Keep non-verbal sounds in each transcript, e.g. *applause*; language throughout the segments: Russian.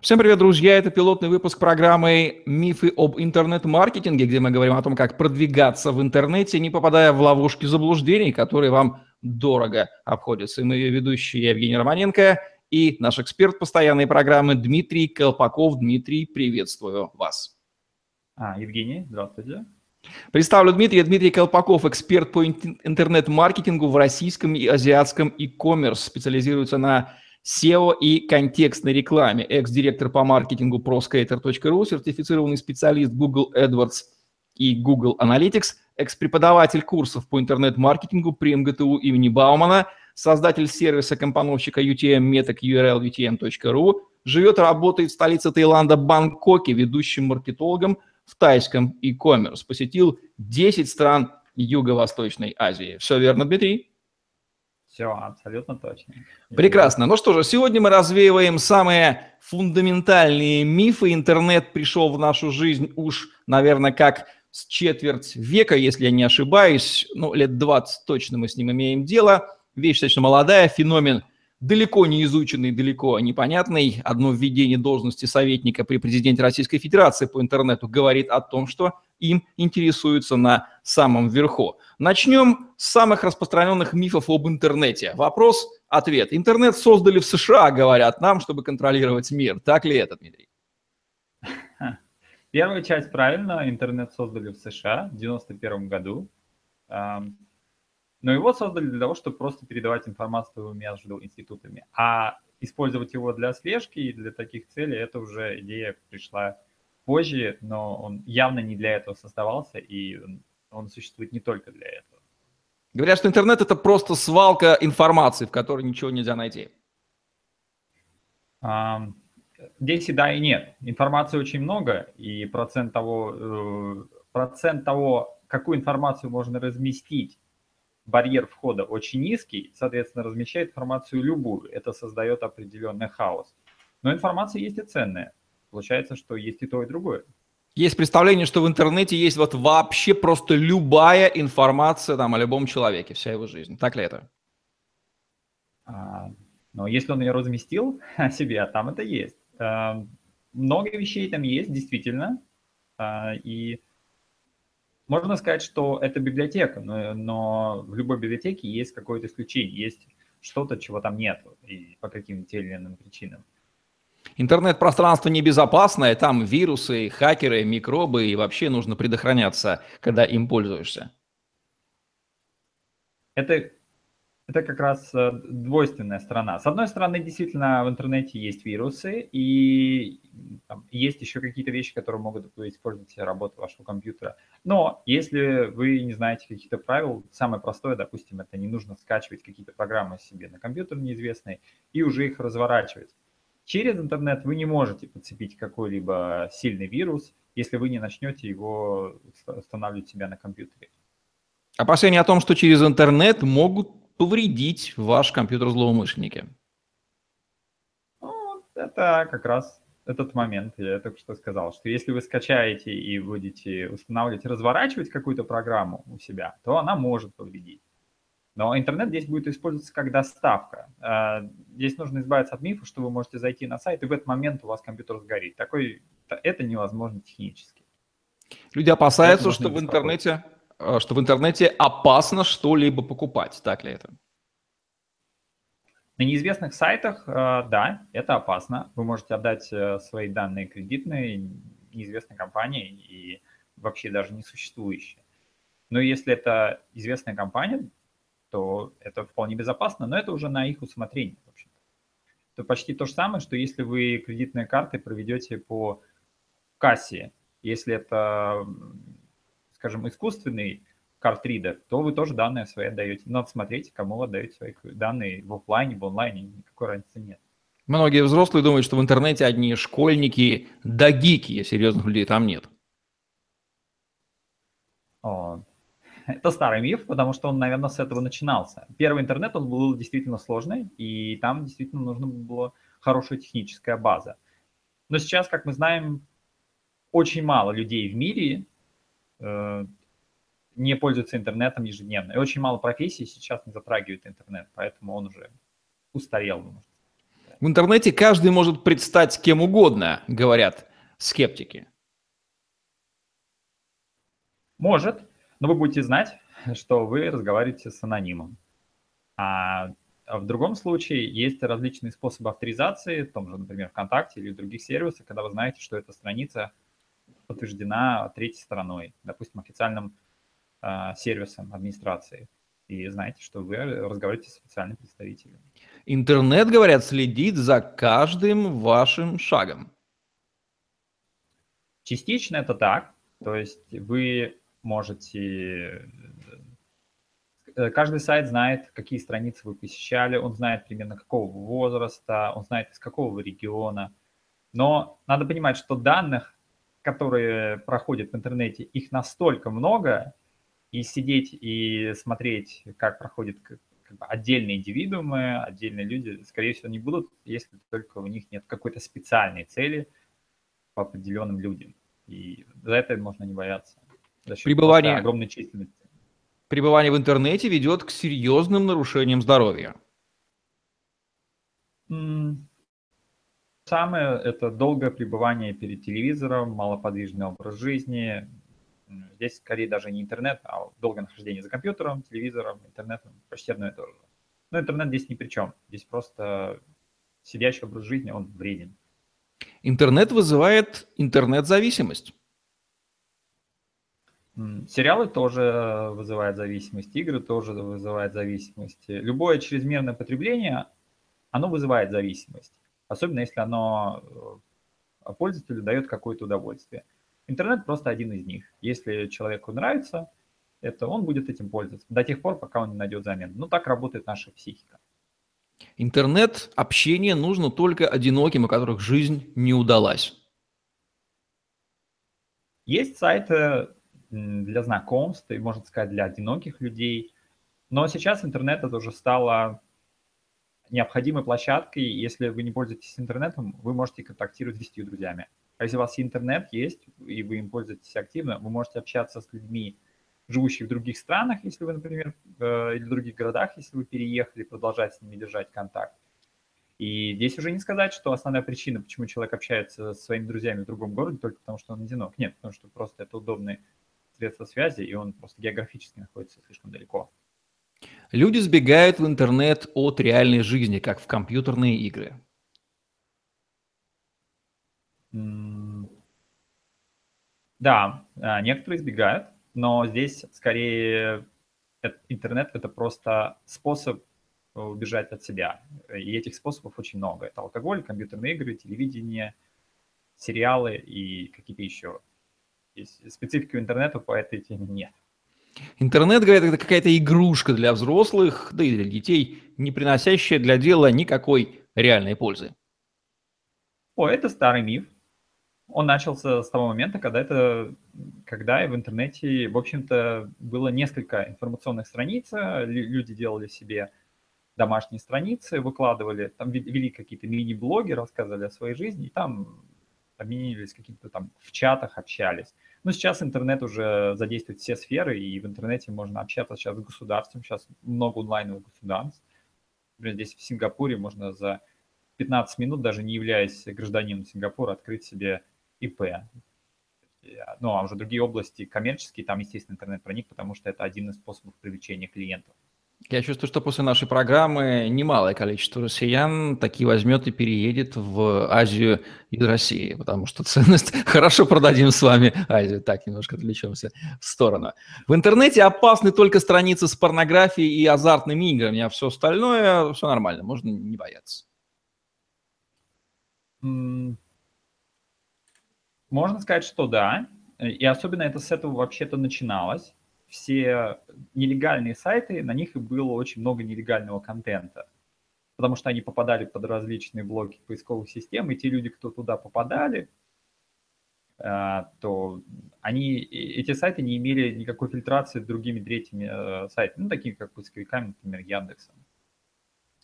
Всем привет, друзья! Это пилотный выпуск программы «Мифы об интернет-маркетинге», где мы говорим о том, как продвигаться в интернете, не попадая в ловушки заблуждений, которые вам дорого обходятся. И мы ее ведущие Евгений Романенко и наш эксперт постоянной программы Дмитрий Колпаков. Дмитрий, приветствую вас. А, Евгений, здравствуйте. Представлю Дмитрия. Дмитрий Колпаков, эксперт по интернет-маркетингу в российском и азиатском e-commerce. Специализируется на SEO и контекстной рекламе, экс-директор по маркетингу proskater.ru, сертифицированный специалист Google AdWords и Google Analytics, экс-преподаватель курсов по интернет-маркетингу при МГТУ имени Баумана, создатель сервиса компоновщика UTM меток url.utm.ru, живет и работает в столице Таиланда Бангкоке, ведущим маркетологом в тайском e-commerce. Посетил 10 стран Юго-Восточной Азии. Все верно, Дмитрий? Все, абсолютно точно. Прекрасно. Ну что же, сегодня мы развеиваем самые фундаментальные мифы. Интернет пришел в нашу жизнь уж, наверное, как с четверть века, если я не ошибаюсь. Ну, лет 20 точно мы с ним имеем дело. Вещь достаточно молодая, феномен далеко не изученный, далеко непонятный. Одно введение должности советника при президенте Российской Федерации по интернету говорит о том, что им интересуются на самом верху. Начнем с самых распространенных мифов об интернете. Вопрос, ответ. Интернет создали в США, говорят нам, чтобы контролировать мир. Так ли это, Дмитрий? Первая часть правильно. Интернет создали в США в 1991 году. Но его создали для того, чтобы просто передавать информацию между институтами. А использовать его для слежки и для таких целей, это уже идея пришла позже, но он явно не для этого создавался, и он существует не только для этого. Говорят, что интернет – это просто свалка информации, в которой ничего нельзя найти. Здесь и да, и нет. Информации очень много, и процент того, э, процент того, какую информацию можно разместить, барьер входа очень низкий, соответственно, размещает информацию любую. Это создает определенный хаос. Но информация есть и ценная. Получается, что есть и то, и другое. Есть представление, что в интернете есть вот вообще просто любая информация там, о любом человеке, вся его жизнь. Так ли это? А, но если он ее разместил *laughs* о себе, там это есть. А, много вещей там есть, действительно. А, и можно сказать, что это библиотека, но, но в любой библиотеке есть какое-то исключение, есть что-то, чего там нет, и по каким-то или иным причинам. Интернет-пространство небезопасное, там вирусы, хакеры, микробы, и вообще нужно предохраняться, когда им пользуешься. Это, это как раз э, двойственная сторона. С одной стороны, действительно, в интернете есть вирусы, и там, есть еще какие-то вещи, которые могут использовать работу вашего компьютера. Но если вы не знаете каких-то правил, самое простое, допустим, это не нужно скачивать какие-то программы себе на компьютер неизвестные и уже их разворачивать. Через интернет вы не можете подцепить какой-либо сильный вирус, если вы не начнете его устанавливать себя на компьютере. Опасения о том, что через интернет могут повредить ваш компьютер злоумышленники. Ну, это как раз этот момент. Я только что сказал, что если вы скачаете и будете устанавливать, разворачивать какую-то программу у себя, то она может повредить. Но интернет здесь будет использоваться как доставка. А, здесь нужно избавиться от мифа, что вы можете зайти на сайт, и в этот момент у вас компьютер сгорит. Такой, это невозможно технически. Люди опасаются, что в интернете, что в интернете опасно что-либо покупать. Так ли это? На неизвестных сайтах, а, да, это опасно. Вы можете отдать э, свои данные кредитные неизвестной компании и вообще даже несуществующие. Но если это известная компания, то это вполне безопасно, но это уже на их усмотрение, в общем-то. Это почти то же самое, что если вы кредитные карты проведете по кассе, если это, скажем, искусственный картридер, то вы тоже данные свои отдаете. Надо смотреть, кому вы отдаете свои данные в офлайне, в онлайне, никакой разницы нет. Многие взрослые думают, что в интернете одни школьники да гики, а серьезных людей там нет. О, это старый миф, потому что он, наверное, с этого начинался. Первый интернет, он был действительно сложный, и там действительно нужна была хорошая техническая база. Но сейчас, как мы знаем, очень мало людей в мире не пользуются интернетом ежедневно. И очень мало профессий сейчас не затрагивает интернет, поэтому он уже устарел, можно В интернете каждый может предстать кем угодно, говорят скептики. Может, но вы будете знать, что вы разговариваете с анонимом. А в другом случае есть различные способы авторизации, в том же, например, ВКонтакте или в других сервисах, когда вы знаете, что эта страница подтверждена третьей стороной, допустим, официальным э, сервисом администрации. И знаете, что вы разговариваете с официальным представителем. Интернет, говорят, следит за каждым вашим шагом. Частично это так. То есть вы можете... Э, каждый сайт знает, какие страницы вы посещали, он знает примерно какого возраста, он знает из какого региона. Но надо понимать, что данных, которые проходят в интернете, их настолько много, и сидеть и смотреть, как проходят как бы, отдельные индивидуумы, отдельные люди, скорее всего, не будут, если только у них нет какой-то специальной цели по определенным людям. И за это можно не бояться пребывание, огромной численности. Пребывание в интернете ведет к серьезным нарушениям здоровья. Самое это долгое пребывание перед телевизором, малоподвижный образ жизни. Здесь скорее даже не интернет, а долгое нахождение за компьютером, телевизором, интернетом, почти одно и то же. Но интернет здесь ни при чем. Здесь просто сидящий образ жизни, он вреден. Интернет вызывает интернет-зависимость. Сериалы тоже вызывают зависимость, игры тоже вызывают зависимость. Любое чрезмерное потребление, оно вызывает зависимость, особенно если оно э, пользователю дает какое-то удовольствие. Интернет просто один из них. Если человеку нравится, это он будет этим пользоваться до тех пор, пока он не найдет замену. Ну, так работает наша психика. Интернет, общение нужно только одиноким, у которых жизнь не удалась. Есть сайты, для знакомств и, можно сказать, для одиноких людей. Но сейчас интернет это уже стало необходимой площадкой. Если вы не пользуетесь интернетом, вы можете контактировать с 10 друзьями. А если у вас интернет есть, и вы им пользуетесь активно, вы можете общаться с людьми, живущих в других странах, если вы, например, э, или в других городах, если вы переехали, продолжать с ними держать контакт. И здесь уже не сказать, что основная причина, почему человек общается со своими друзьями в другом городе, только потому что он одинок. Нет, потому что просто это удобный средства связи, и он просто географически находится слишком далеко. Люди сбегают в интернет от реальной жизни, как в компьютерные игры. Да, а, некоторые избегают, но здесь скорее интернет это просто способ убежать от себя. И этих способов очень много. Это алкоголь, компьютерные игры, телевидение, сериалы и какие-то еще специфики у интернета по этой теме нет. Интернет, говорят, это какая-то игрушка для взрослых, да и для детей, не приносящая для дела никакой реальной пользы. О, это старый миф. Он начался с того момента, когда это, когда в интернете, в общем-то, было несколько информационных страниц, люди делали себе домашние страницы, выкладывали, там вели какие-то мини-блоги, рассказывали о своей жизни, и там обменивались какими-то там в чатах, общались. Но сейчас интернет уже задействует все сферы, и в интернете можно общаться сейчас с государством, сейчас много онлайновых государств. Например, здесь в Сингапуре можно за 15 минут, даже не являясь гражданином Сингапура, открыть себе ИП. Ну, а уже другие области коммерческие, там, естественно, интернет проник, потому что это один из способов привлечения клиентов. Я чувствую, что после нашей программы немалое количество россиян таки возьмет и переедет в Азию из России, потому что *laughs* ценность хорошо продадим с вами Азию. Так, немножко отвлечемся в сторону. В интернете опасны только страницы с порнографией и азартными играми, а все остальное, все нормально, можно не бояться. Можно сказать, что да. И особенно это с этого вообще-то начиналось все нелегальные сайты, на них и было очень много нелегального контента, потому что они попадали под различные блоки поисковых систем, и те люди, кто туда попадали, э, то они, эти сайты не имели никакой фильтрации другими третьими э, сайтами, ну, такими как поисковиками, например, Яндексом.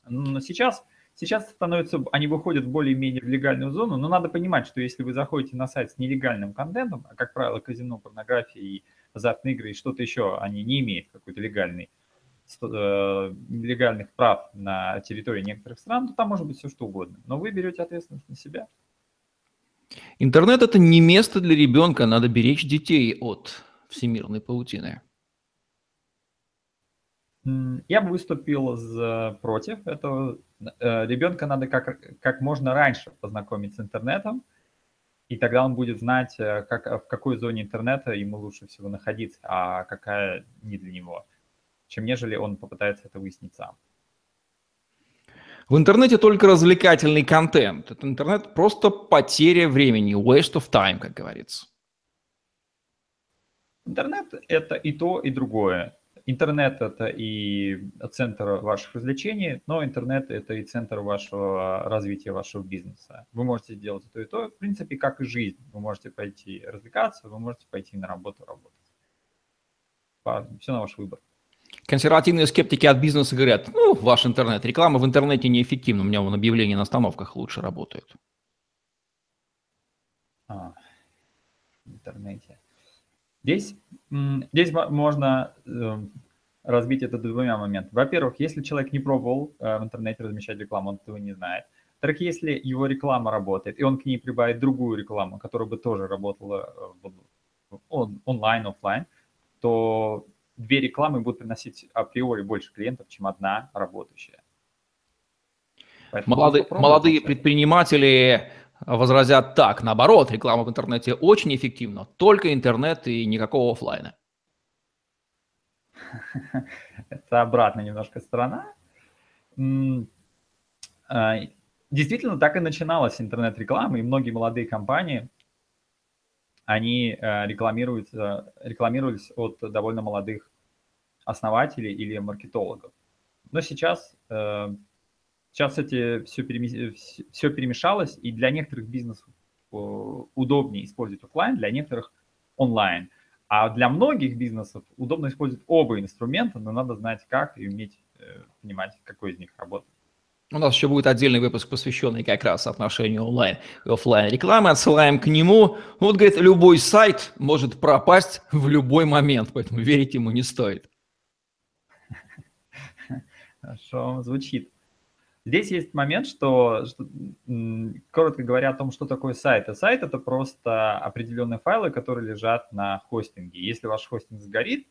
Но сейчас, сейчас становится, они выходят более-менее в легальную зону, но надо понимать, что если вы заходите на сайт с нелегальным контентом, а, как правило, казино, порнография и азартные игры и что-то еще, они не имеют какой-то легальной э, нелегальных прав на территории некоторых стран, то там может быть все что угодно. Но вы берете ответственность на себя. Интернет – это не место для ребенка, надо беречь детей от всемирной паутины. Я бы выступил за, против этого. Э, ребенка надо как, как можно раньше познакомить с интернетом, и тогда он будет знать, э, как, в какой зоне интернета ему лучше всего находиться, а какая не для него, чем нежели он попытается это выяснить сам. В интернете только развлекательный контент. Это интернет просто потеря времени, waste of time, как говорится. Интернет – это и то, и другое. Интернет – это и центр ваших развлечений, но интернет – это и центр вашего развития вашего бизнеса. Вы можете делать то, и то, в принципе, как и жизнь. Вы можете пойти развлекаться, вы можете пойти на работу работать. Все на ваш выбор. Консервативные скептики от бизнеса говорят, ну, ваш интернет, реклама в интернете неэффективна, у меня вон объявления на остановках лучше работают. А, в интернете. Здесь, здесь можно эм, разбить это двумя моментами. Во-первых, если человек не пробовал э, в интернете размещать рекламу, он этого не знает. Во-вторых, если его реклама работает, и он к ней прибавит другую рекламу, которая бы тоже работала э, онлайн, офлайн, то две рекламы будут приносить априори больше клиентов, чем одна работающая. молодые, молодые предприниматели возразят так, наоборот, реклама в интернете очень эффективна, только интернет и никакого офлайна. *laughs* Это обратная немножко сторона. А, действительно, так и начиналась интернет-реклама, и многие молодые компании, они э, рекламируются, рекламировались от довольно молодых основателей или маркетологов. Но сейчас э, Сейчас эти все, все перемешалось, и для некоторых бизнесов э, удобнее использовать офлайн, для некоторых онлайн. А для многих бизнесов удобно использовать оба инструмента, но надо знать как и уметь э, понимать, какой из них работает. У нас еще будет отдельный выпуск, посвященный как раз отношению онлайн и офлайн рекламы. Отсылаем к нему. Вот, говорит, любой сайт может пропасть в любой момент, поэтому верить ему не стоит. *laughs* Хорошо, звучит. Здесь есть момент, что, что, коротко говоря о том, что такое сайт. А сайт – это просто определенные файлы, которые лежат на хостинге. Если ваш хостинг сгорит,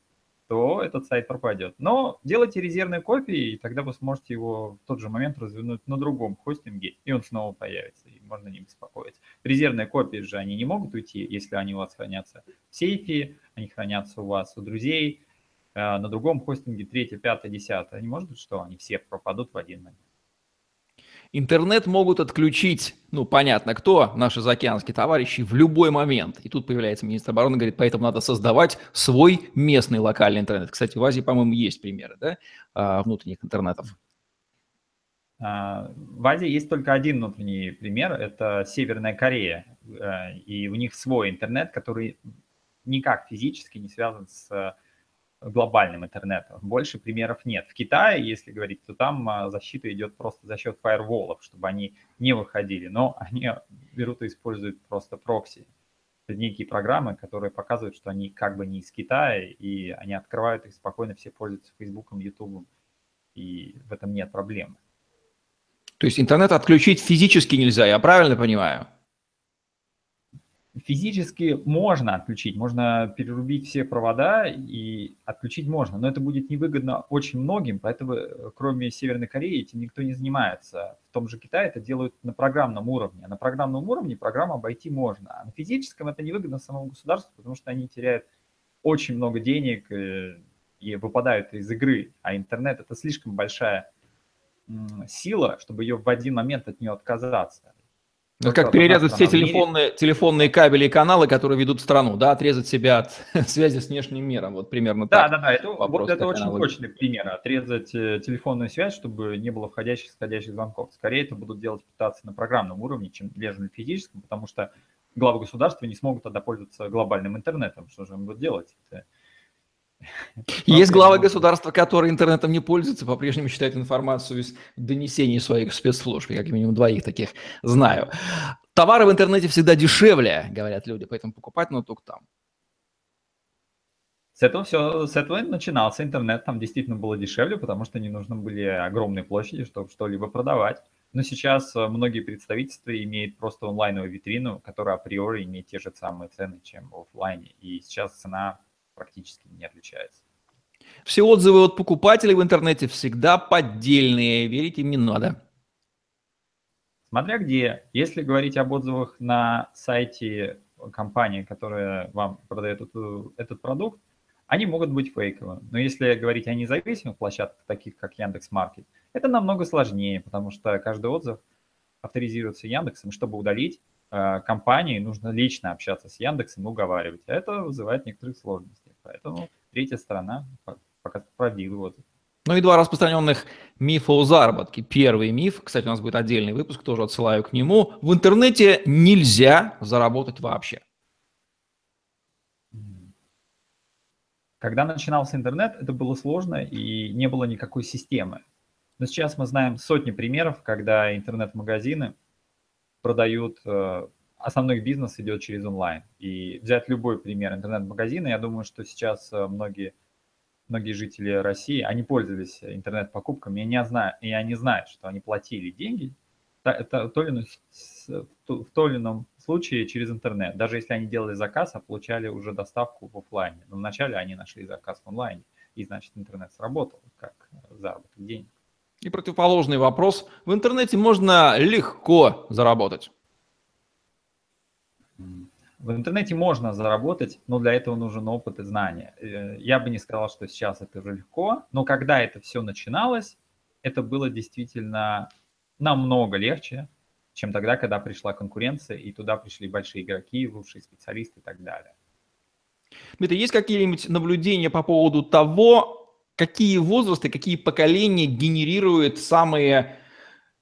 то этот сайт пропадет. Но делайте резервные копии, и тогда вы сможете его в тот же момент развернуть на другом хостинге, и он снова появится, и можно не беспокоиться. Резервные копии же, они не могут уйти, если они у вас хранятся в сейфе, они хранятся у вас у друзей, э, на другом хостинге, третье, пятое, десятое. Не может быть, что они все пропадут в один момент. Интернет могут отключить, ну, понятно, кто, наши заокеанские товарищи, в любой момент. И тут появляется министр обороны, говорит, поэтому надо создавать свой местный локальный интернет. Кстати, в Азии, по-моему, есть примеры, да, а, внутренних интернетов. А, в Азии есть только один внутренний пример, это Северная Корея. Э, и у них свой интернет, который никак физически не связан с глобальным интернетом. Больше примеров нет. В Китае, если говорить, то там а, защита идет просто за счет фаерволов, чтобы они не выходили, но *laughs* они берут и используют просто прокси. Это некие программы, которые показывают, что они как бы не из Китая, и они открывают их спокойно, все пользуются Фейсбуком, Ютубом, и в этом нет проблемы. То есть интернет отключить физически нельзя, я правильно понимаю? Физически можно отключить, можно перерубить все провода и отключить можно, но это будет невыгодно очень многим, поэтому э, кроме Северной Кореи этим никто не занимается. В том же Китае это делают на программном уровне. А на программном уровне программу обойти можно, а на физическом это невыгодно самому государству, потому что они теряют очень много денег э, и выпадают из игры, а интернет это слишком большая сила, чтобы ее в один момент от нее отказаться. Это как перерезать все телефонные, телефонные кабели и каналы, которые ведут страну, да, отрезать себя от *laughs* связи с внешним миром, вот примерно да, так. Да, да, да, это, вот это очень точный пример, отрезать э, телефонную связь, чтобы не было входящих и исходящих звонков. Скорее это будут делать пытаться на программном уровне, чем нежели на физическом, потому что главы государства не смогут тогда пользоваться глобальным интернетом. Что же им будут делать? Это есть главы государства, которые интернетом не пользуются, по-прежнему читают информацию из донесений своих спецслужб. Я как минимум двоих таких знаю. Товары в интернете всегда дешевле, говорят люди, поэтому покупать надо только там. С этого все, с этого начинался интернет, там действительно было дешевле, потому что не нужны были огромные площади, чтобы что-либо продавать. Но сейчас э, многие представительства имеют просто онлайновую витрину, которая априори имеет те же самые цены, чем в офлайне. И сейчас цена практически не отличается. Все отзывы от покупателей в интернете всегда поддельные, верить им не надо. Смотря где. Если говорить об отзывах на сайте компании, которая вам продает этот, этот продукт, они могут быть фейковыми. Но если говорить о независимых площадках, таких как Яндекс.Маркет, это намного сложнее, потому что каждый отзыв авторизируется Яндексом, чтобы удалить э, компании, нужно лично общаться с Яндексом и уговаривать. А это вызывает некоторые сложности. Поэтому третья сторона пока правдивый отзыв. Ну и два распространенных мифа о заработке. Первый миф, кстати, у нас будет отдельный выпуск, тоже отсылаю к нему. В интернете нельзя заработать вообще. Когда начинался интернет, это было сложно и не было никакой системы. Но сейчас мы знаем сотни примеров, когда интернет-магазины продают, э, основной бизнес идет через онлайн. И взять любой пример интернет-магазина, я думаю, что сейчас э, многие, многие жители России, они пользовались интернет-покупками, и, не знают, и они знают, что они платили деньги ли, в то или ином случае через интернет. Даже если они делали заказ, а получали уже доставку в офлайне. Но вначале они нашли заказ в онлайне, и значит интернет сработал как заработок денег. И противоположный вопрос. В интернете можно легко заработать. В интернете можно заработать, но для этого нужен опыт и знания. Э, я бы не сказал, что сейчас это уже легко, но когда это все начиналось, это было действительно намного легче, чем тогда, когда пришла конкуренция, и туда пришли большие игроки, лучшие специалисты и так далее. Дмитрий, есть какие-нибудь наблюдения по поводу того, какие возрасты, какие поколения генерируют самые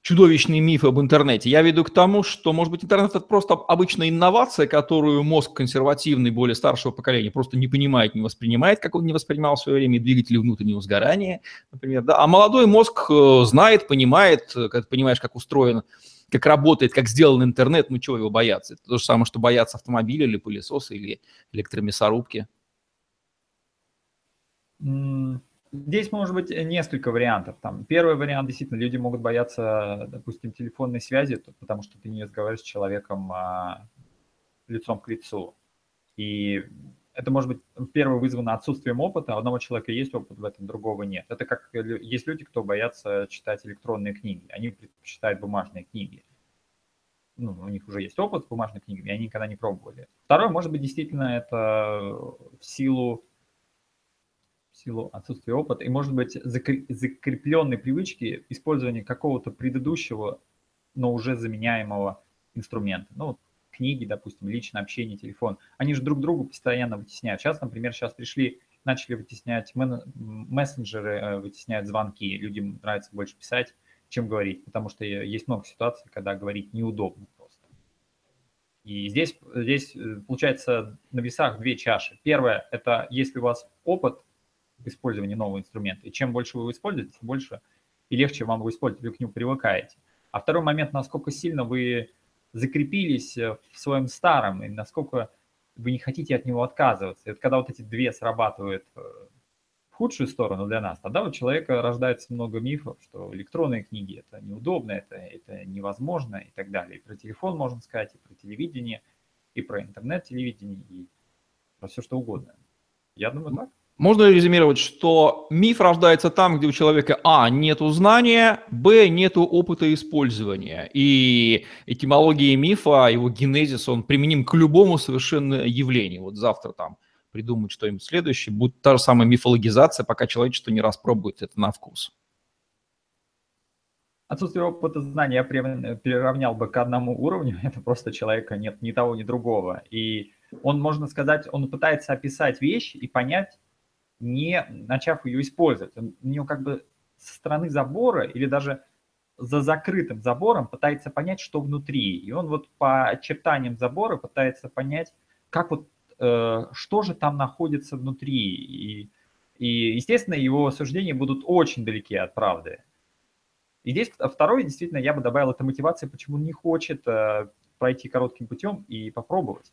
чудовищные мифы об интернете. Я веду к тому, что, может быть, интернет – это просто обычная инновация, которую мозг консервативный, более старшего поколения просто не понимает, не воспринимает, как он не воспринимал в свое время двигатели внутреннего сгорания, например. Да? А молодой мозг э, знает, понимает, э, когда понимаешь, как устроен как работает, как сделан интернет, ну чего его бояться? Это то же самое, что бояться автомобиля или пылесоса или электромясорубки. Здесь может быть несколько вариантов. Там, первый вариант, действительно, люди могут бояться, допустим, телефонной связи, потому что ты не разговариваешь с человеком а, лицом к лицу. И это может быть первое вызвано отсутствием опыта. У одного человека есть опыт в этом, другого нет. Это как есть люди, кто боятся читать электронные книги. Они предпочитают бумажные книги. Ну, у них уже есть опыт с бумажными книгами, они никогда не пробовали. Второе, может быть, действительно это в силу, в силу отсутствия опыта, и может быть закрепленной привычки использования какого-то предыдущего, но уже заменяемого инструмента. Ну, книги, допустим, личное общение, телефон, они же друг другу постоянно вытесняют. Сейчас, например, сейчас пришли, начали вытеснять мессенджеры, э, вытесняют звонки. Людям нравится больше писать, чем говорить, потому что есть много ситуаций, когда говорить неудобно просто. И здесь, здесь э, получается на весах две чаши. Первое – это если у вас опыт использования нового инструмента, и чем больше вы его используете, тем больше и легче вам его использовать, вы к нему привыкаете. А второй момент, насколько сильно вы закрепились э, в своем старом, и насколько вы не хотите от него отказываться. Вот когда вот эти две срабатывают э, в худшую сторону для нас, тогда у человека рождается много мифов, что электронные книги это неудобно, это, это невозможно и так далее. И про телефон можно сказать, и про телевидение, и про интернет-телевидение, и про все что угодно. Я думаю так. Можно резюмировать, что миф рождается там, где у человека а. нету знания, б. нету опыта использования. И этимология мифа, его генезис, он применим к любому совершенно явлению. Вот завтра там придумать что-нибудь следующее, будет та же самая мифологизация, пока человечество не распробует это на вкус. Отсутствие опыта знания я приравнял бы к одному уровню. *laughs* Это просто человека нет ни того, ни другого. И он, можно сказать, он пытается описать вещь и понять, не начав ее использовать. Он у нее как бы со стороны забора или даже за закрытым забором пытается понять, что внутри. И он вот по очертаниям забора пытается понять, как вот, э, что же там находится внутри. И, и, естественно, его суждения будут очень далеки от правды. И здесь второе, действительно, я бы добавил, это мотивация, почему он не хочет э, пройти коротким путем и попробовать.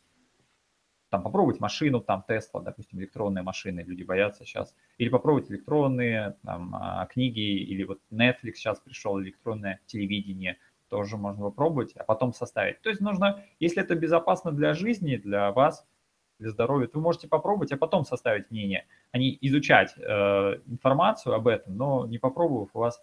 Там попробовать машину, там Тесла, допустим, электронные машины, люди боятся сейчас, или попробовать электронные там, а, книги, или вот Netflix сейчас пришел, электронное телевидение, тоже можно попробовать, а потом составить. То есть нужно, если это безопасно для жизни, для вас, для здоровья, то вы можете попробовать, а потом составить мнение, а не изучать э, информацию об этом, но не попробовав, у вас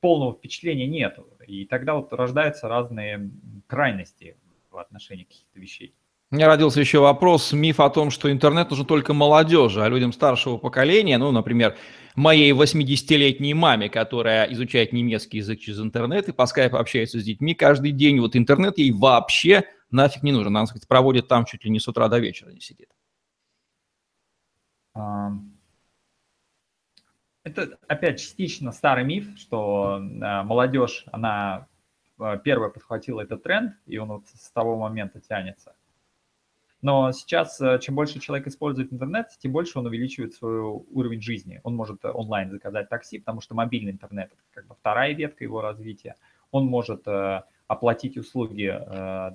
полного впечатления нет. И тогда вот рождаются разные крайности в отношении каких-то вещей. Меня родился еще вопрос, миф о том, что интернет нужен только молодежи, а людям старшего поколения, ну, например, моей 80-летней маме, которая изучает немецкий язык через интернет и по скайпу общается с детьми каждый день, вот интернет ей вообще нафиг не нужен. Она, сказать, проводит там чуть ли не с утра до вечера не сидит. Это, опять, частично старый миф, что а, молодежь, она а, первая подхватила этот тренд, и он вот с того момента тянется. Но сейчас, э, чем больше человек использует интернет, тем больше он увеличивает свой уровень жизни. Он может э, онлайн заказать такси, потому что мобильный интернет – это как бы вторая ветка его развития. Он может э, оплатить услуги,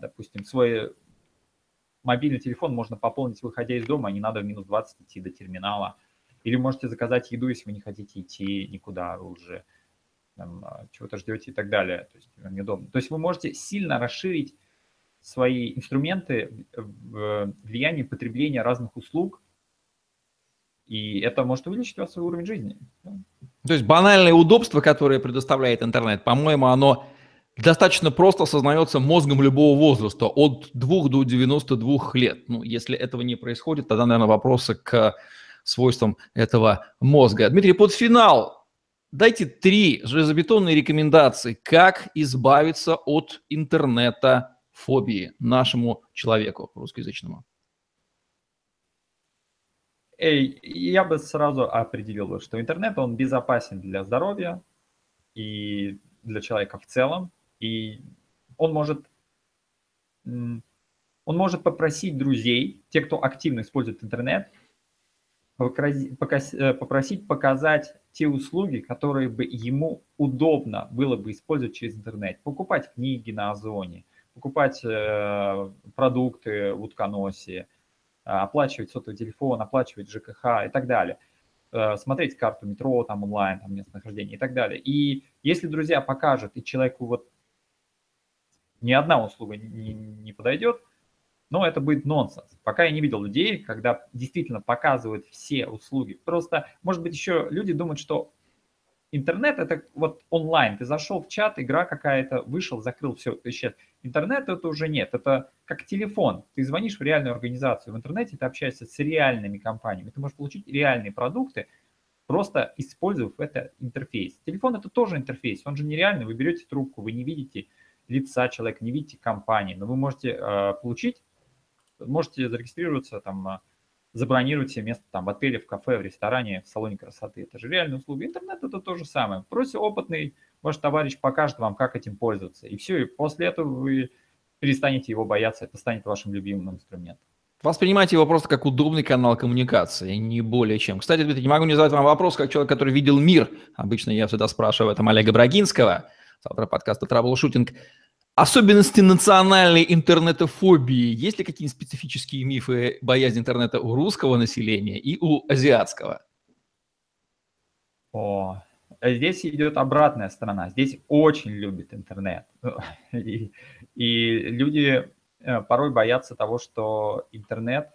допустим, свой мобильный телефон можно пополнить, выходя из дома, не надо в минус 20 идти до терминала. Или можете заказать еду, если вы не хотите идти никуда, уже чего-то ждете и так далее. То есть вам неудобно. То есть вы можете сильно расширить свои инструменты в влиянии потребления разных услуг, и это может увеличить у вас свой уровень жизни. То есть банальное удобство, которое предоставляет интернет, по-моему, оно достаточно просто осознается мозгом любого возраста, от 2 до 92 лет. Ну, если этого не происходит, тогда, наверное, вопросы к свойствам этого мозга. Дмитрий, под финал дайте три железобетонные рекомендации, как избавиться от интернета фобии нашему человеку русскоязычному? Эй, я бы сразу определил, что интернет, он безопасен для здоровья и для человека в целом, и он может, он может попросить друзей, те, кто активно использует интернет, э, попросить показать те услуги, которые бы ему удобно было бы использовать через интернет. Покупать книги на Озоне, покупать э, продукты в утконосе, оплачивать сотовый телефон, оплачивать ЖКХ и так далее, э, смотреть карту метро, там онлайн, там местонахождение и так далее. И если друзья покажут, и человеку вот ни одна услуга не, не подойдет, но это будет нонсенс. Пока я не видел людей, когда действительно показывают все услуги. Просто, может быть, еще люди думают, что интернет это вот онлайн. Ты зашел в чат, игра какая-то, вышел, закрыл, все, исчез. Интернет это уже нет, это как телефон. Ты звонишь в реальную организацию, в интернете ты общаешься с реальными компаниями, ты можешь получить реальные продукты, просто использовав это интерфейс. Телефон это тоже интерфейс, он же нереальный, вы берете трубку, вы не видите лица человека, не видите компании, но вы можете э, получить, можете зарегистрироваться там, забронировать себе место там в отеле, в кафе, в ресторане, в салоне красоты. Это же реальная услуга. Интернет это то же самое. Просто опытный ваш товарищ покажет вам, как этим пользоваться. И все, и после этого вы перестанете его бояться, это станет вашим любимым инструментом. Воспринимайте его просто как удобный канал коммуникации, не более чем. Кстати, Дмитрий, не могу не задать вам вопрос, как человек, который видел мир. Обычно я всегда спрашиваю этом Олега Брагинского, автора подкаста «Траблшутинг». Особенности национальной интернетофобии. Есть ли какие-нибудь специфические мифы боязни интернета у русского населения и у азиатского? О, Здесь идет обратная сторона. Здесь очень любят интернет. *laughs* И, и люди э, порой боятся того, что интернет...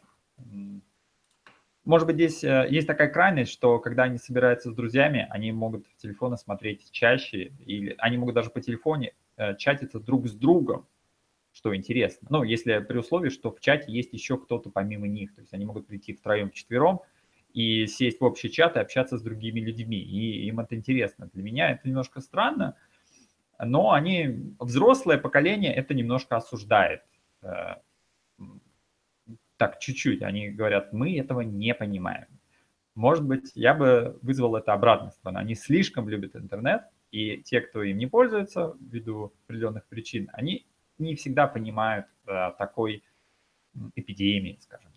Может быть, здесь э, есть такая крайность, что когда они собираются с друзьями, они могут в телефоны смотреть чаще, или они могут даже по телефоне чатиться друг с другом, что интересно. Ну, если при условии, что в чате есть еще кто-то помимо них. То есть они могут прийти втроем, вчетвером, и сесть в общий чат и общаться с другими людьми. И им это интересно. Для меня это немножко странно, но они, взрослое поколение это немножко осуждает. Э, так, чуть-чуть. Они говорят, мы этого не понимаем. Может быть, я бы вызвал это обратной стороной. Они слишком любят интернет, и те, кто им не пользуется ввиду определенных причин, они не всегда понимают э, такой эпидемии, скажем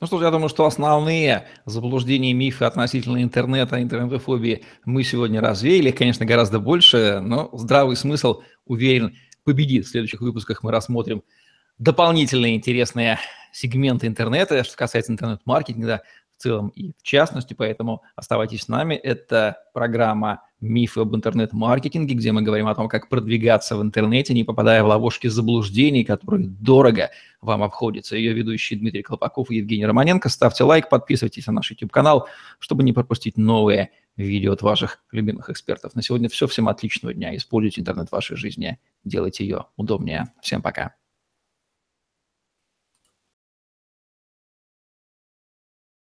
ну что ж, я думаю, что основные заблуждения и мифы относительно интернета, интернетофобии мы сегодня развеяли. Конечно, гораздо больше, но здравый смысл, уверен, победит. В следующих выпусках мы рассмотрим дополнительные интересные сегменты интернета, что касается интернет-маркетинга в целом и в частности, поэтому оставайтесь с нами. Это программа «Мифы об интернет-маркетинге», где мы говорим о том, как продвигаться в интернете, не попадая в ловушки заблуждений, которые дорого вам обходятся. Ее ведущие Дмитрий Колпаков и Евгений Романенко. Ставьте лайк, подписывайтесь на наш YouTube-канал, чтобы не пропустить новые видео от ваших любимых экспертов. На сегодня все. Всем отличного дня. Используйте интернет в вашей жизни. Делайте ее удобнее. Всем пока.